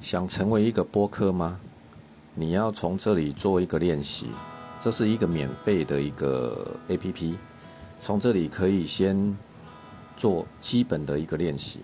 想成为一个播客吗？你要从这里做一个练习这是一个免费的一个 app 从这里可以先做基本的一个练习。